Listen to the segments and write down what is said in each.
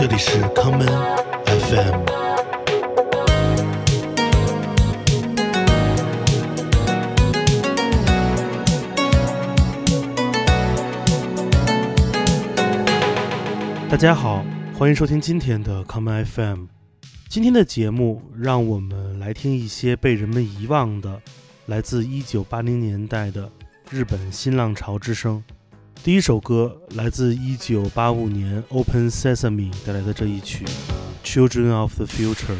这里是康门 FM。大家好，欢迎收听今天的康门 FM。今天的节目，让我们来听一些被人们遗忘的，来自1980年代的日本新浪潮之声。第一首歌来自1985年 Open Sesame 带来的这一曲《Children of the Future》。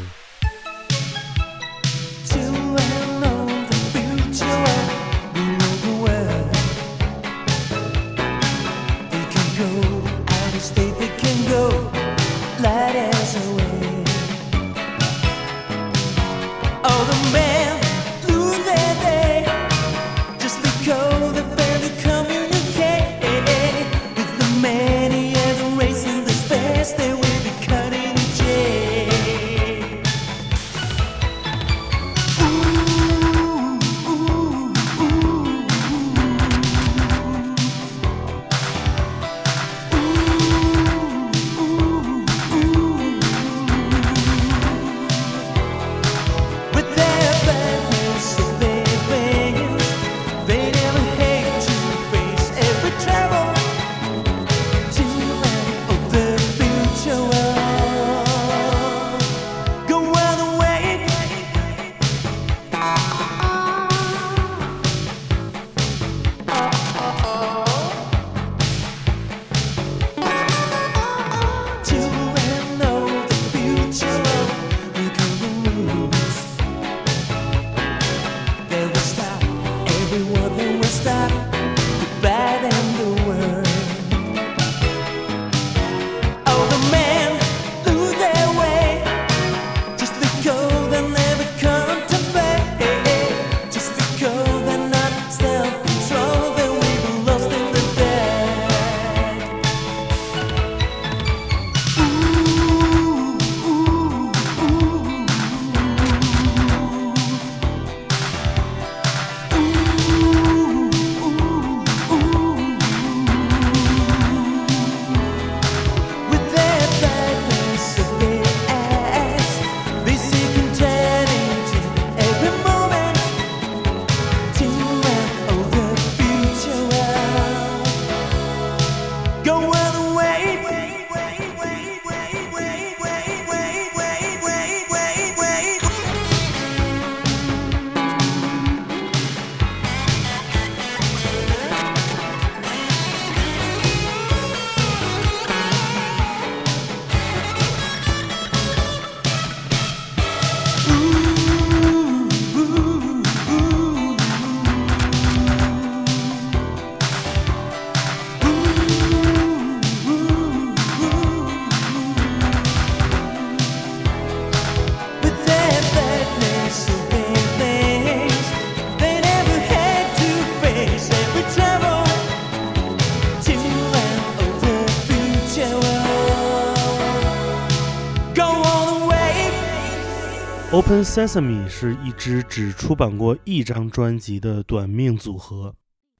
Open Sesame 是一支只出版过一张专辑的短命组合。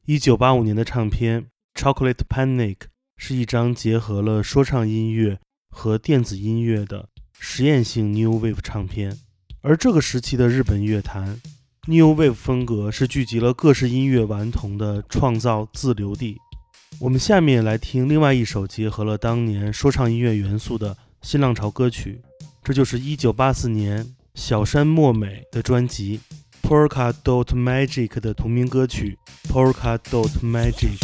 1985年的唱片《Chocolate Panic》是一张结合了说唱音乐和电子音乐的实验性 New Wave 唱片。而这个时期的日本乐坛，New Wave 风格是聚集了各式音乐顽童的创造自留地。我们下面来听另外一首结合了当年说唱音乐元素的新浪潮歌曲，这就是1984年。小山莫美的专辑《Polka Dot Magic》的同名歌曲《Polka Dot Magic》。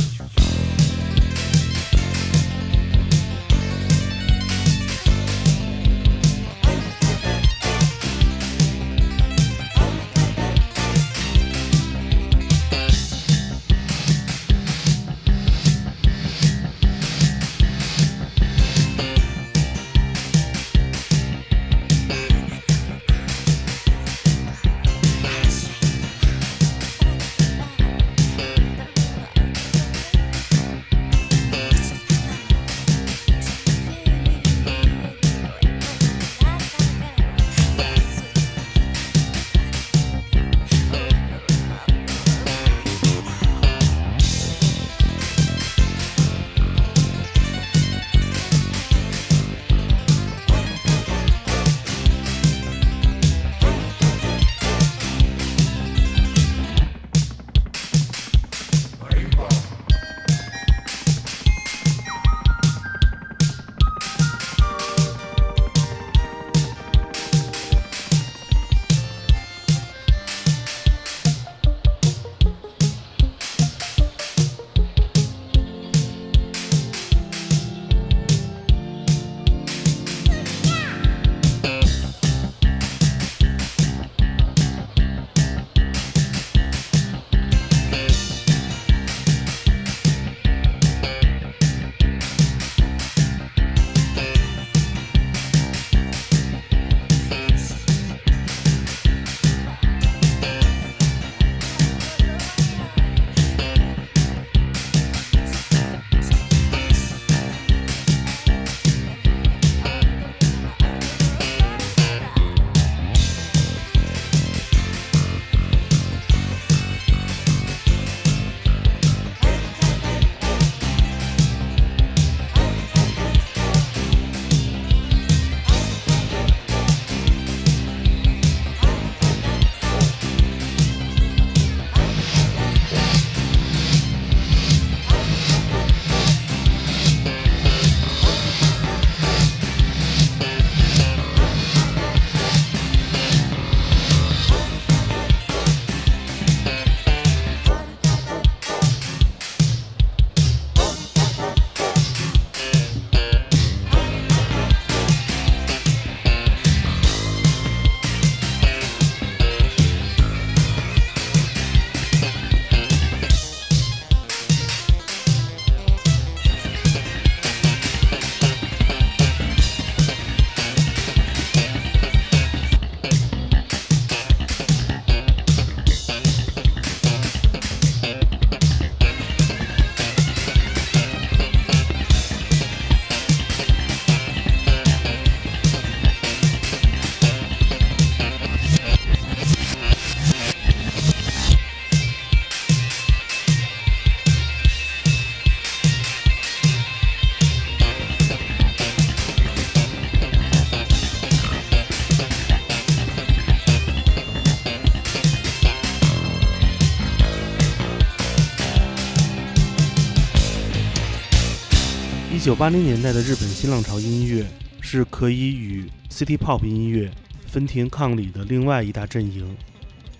八零年代的日本新浪潮音乐是可以与 City Pop 音乐分庭抗礼的另外一大阵营，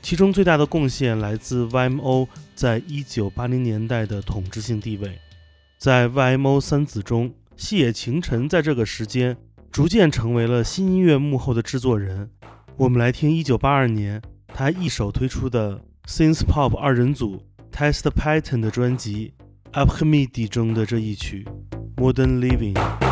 其中最大的贡献来自 YMO 在一九八零年代的统治性地位。在 YMO 三子中，细野晴臣在这个时间逐渐成为了新音乐幕后的制作人。我们来听一九八二年他一手推出的 Synth Pop 二人组 Test Pattern 的专辑《a p h e m i d 中的这一曲《Modern Living》。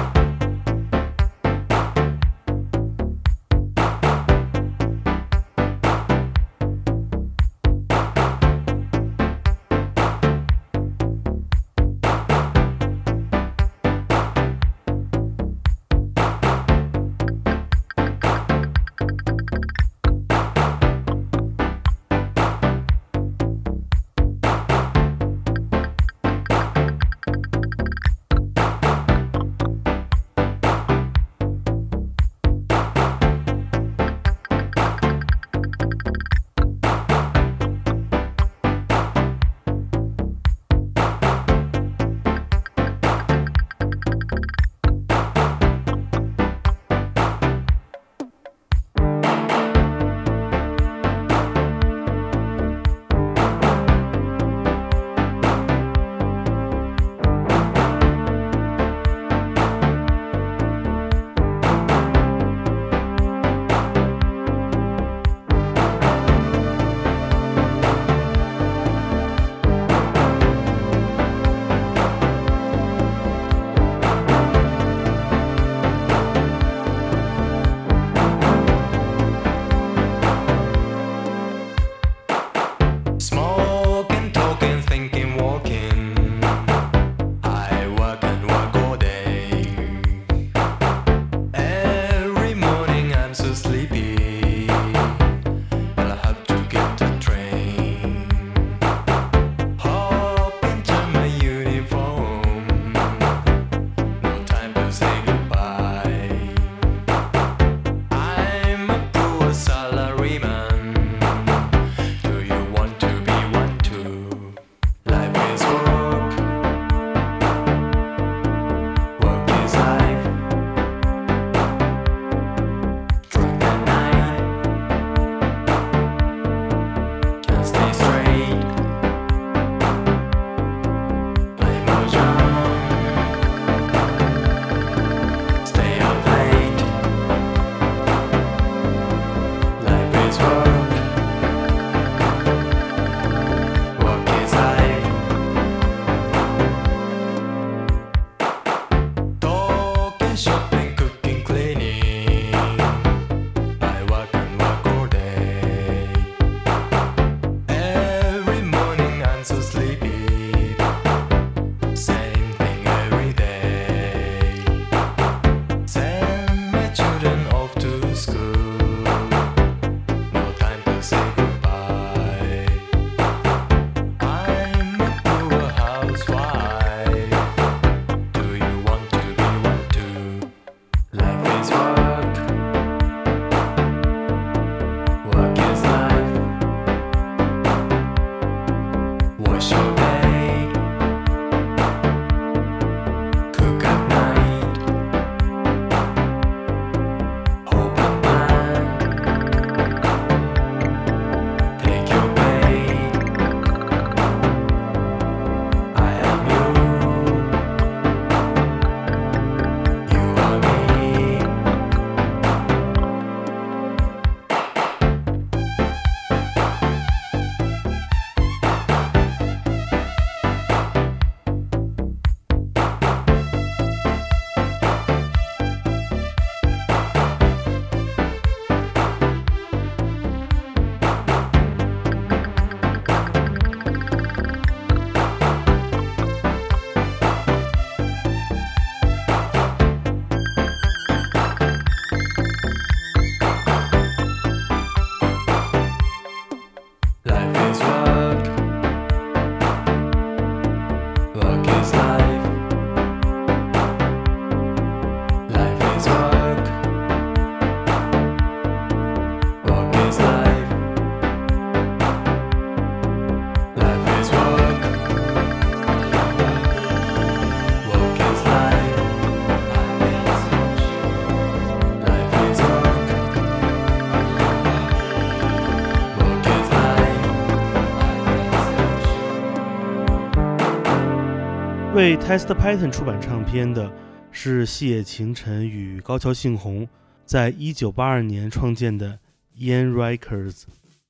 为 Test Pattern 出版唱片的是细野晴臣与高桥幸宏在一九八二年创建的 Yan Records。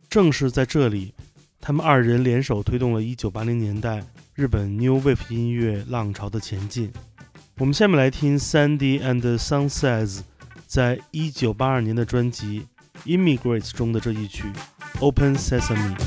正是在这里，他们二人联手推动了一九八零年代日本 New Wave 音乐浪潮的前进。我们下面来听 Sandy and Sunsets 在一九八二年的专辑《Immigrants》中的这一曲《Open Sesame》。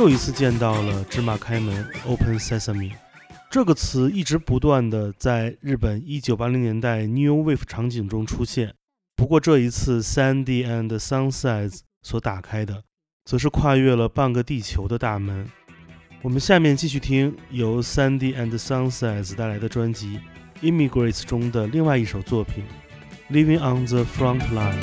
又一次见到了芝麻开门 （Open Sesame） 这个词，一直不断的在日本1980年代 New Wave 场景中出现。不过这一次，Sandy and Sunsets 所打开的，则是跨越了半个地球的大门。我们下面继续听由 Sandy and Sunsets 带来的专辑《Immigrants》中的另外一首作品《Living on the Front Line》。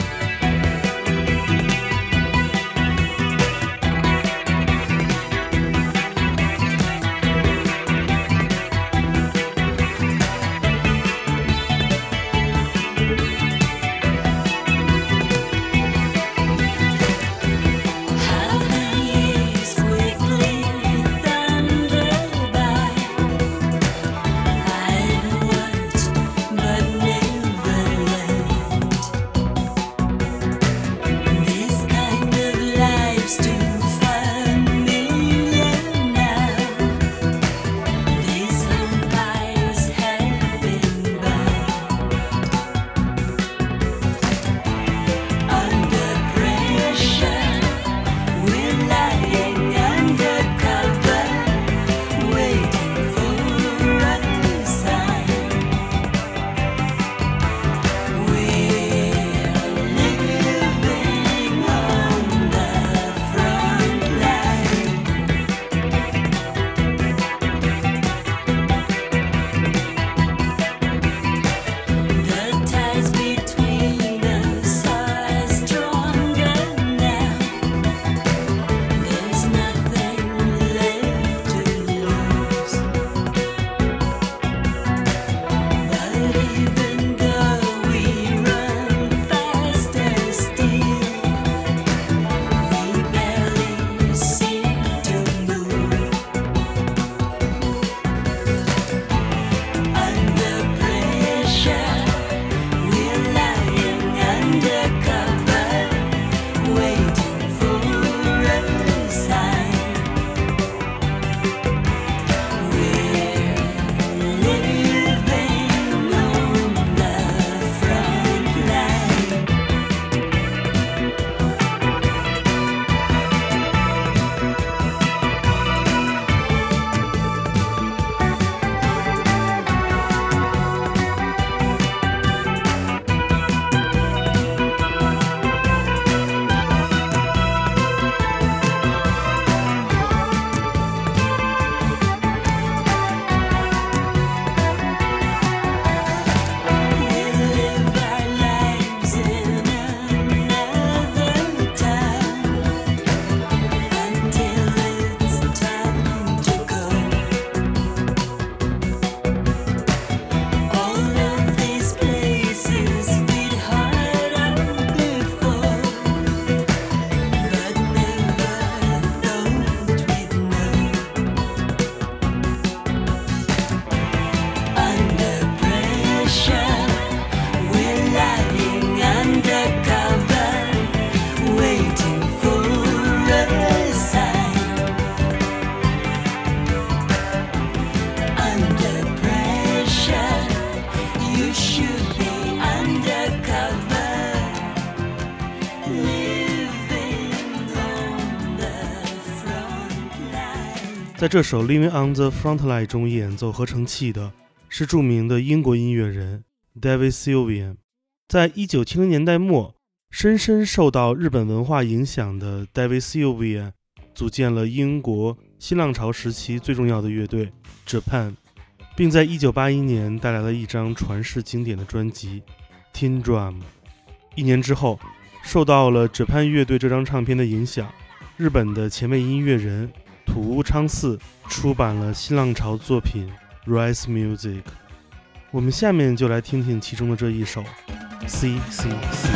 在这首《Living on the Frontline》中演奏合成器的是著名的英国音乐人 David Sylvian。在一九七零年代末，深深受到日本文化影响的 David Sylvian 组建了英国新浪潮时期最重要的乐队 Japan，并在一九八一年带来了一张传世经典的专辑《Tin Drum》。一年之后，受到了 Japan 乐队这张唱片的影响，日本的前卫音乐人土屋昌四出版了新浪潮作品《Rise Music》。我们下面就来听听其中的这一首《C C C》。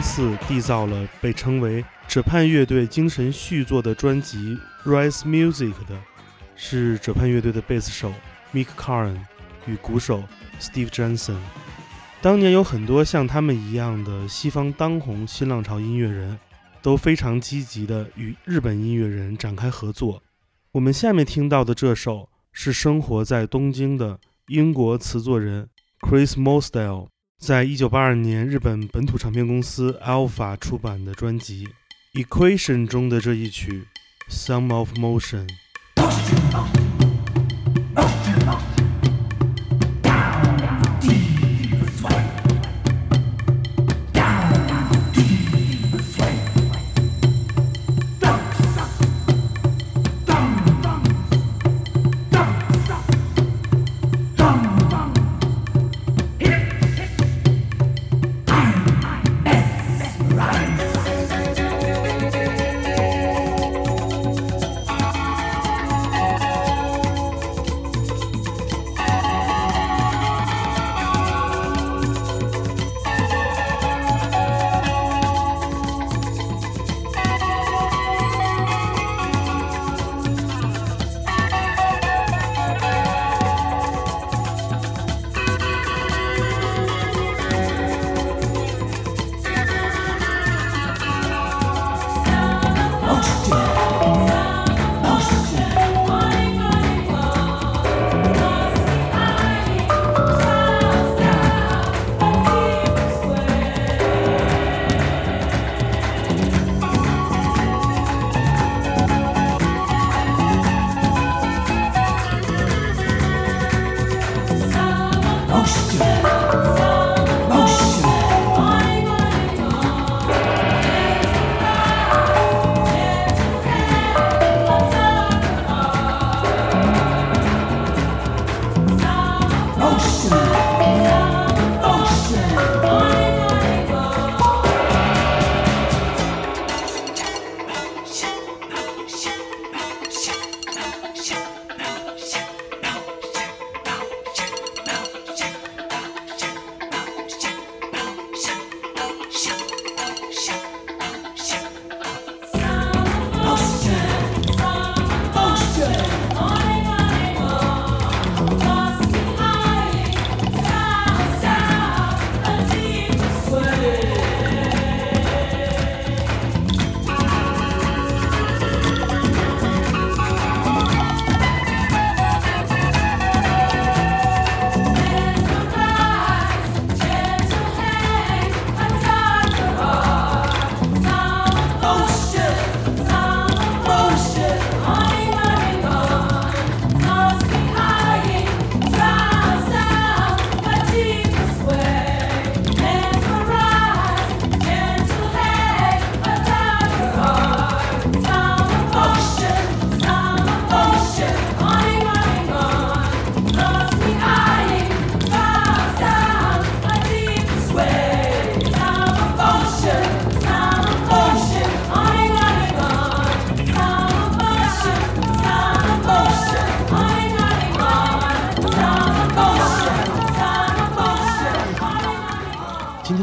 四缔造了被称为哲盼乐队精神续作的专辑《Rise Music》的，是哲盼乐队的贝斯手 Mick Karn 与鼓手 Steve Johnson。当年有很多像他们一样的西方当红新浪潮音乐人，都非常积极地与日本音乐人展开合作。我们下面听到的这首是生活在东京的英国词作人 Chris Mosdale。在一九八二年，日本本土唱片公司 Alpha 出版的专辑《Equation》中的这一曲《Sum of Motion》。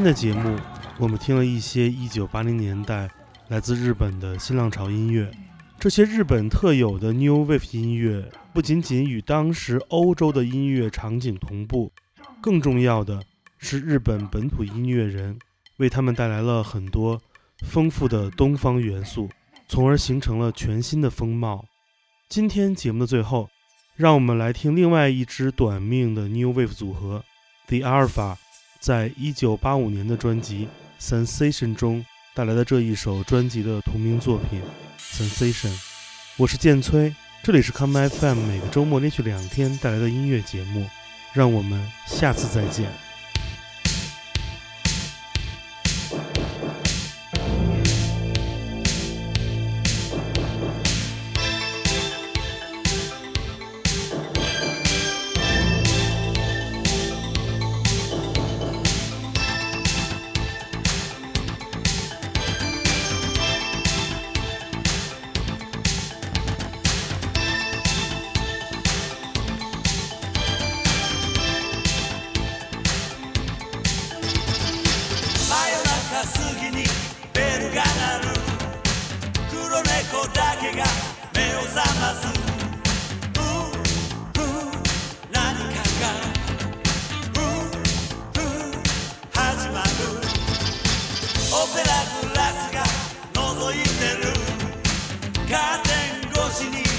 的节目，我们听了一些1980年代来自日本的新浪潮音乐。这些日本特有的 New Wave 音乐，不仅仅与当时欧洲的音乐场景同步，更重要的是日本本土音乐人为他们带来了很多丰富的东方元素，从而形成了全新的风貌。今天节目的最后，让我们来听另外一支短命的 New Wave 组合 The Alpha。在一九八五年的专辑《Sensation》中带来的这一首专辑的同名作品《Sensation》，我是剑崔，这里是 Come FM，每个周末连续两天带来的音乐节目，让我们下次再见。Sensation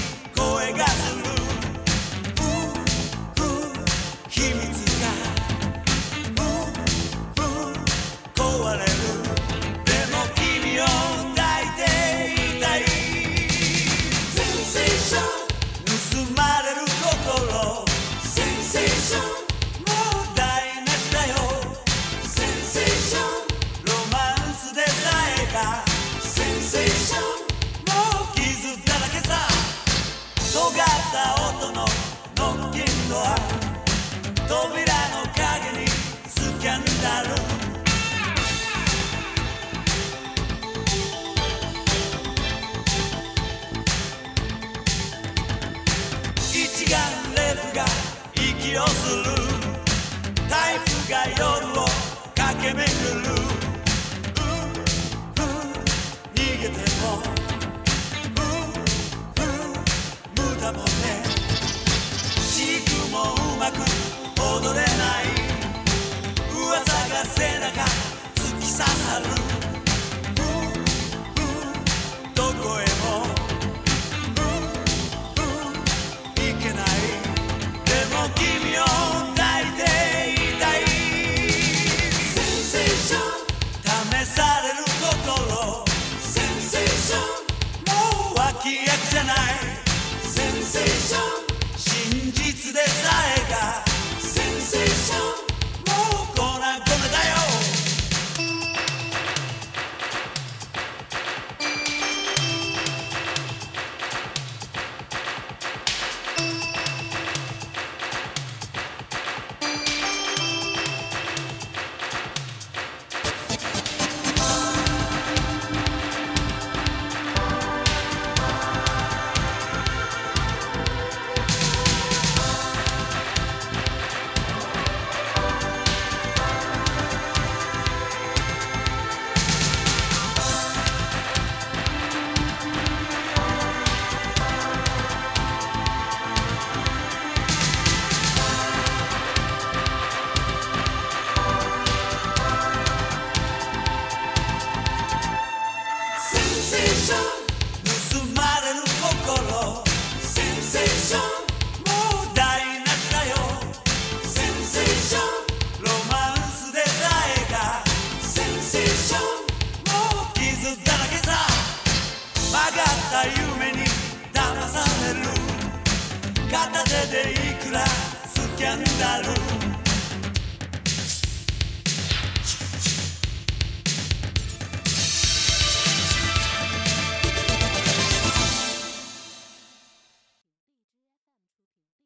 だもんね。ークもうまく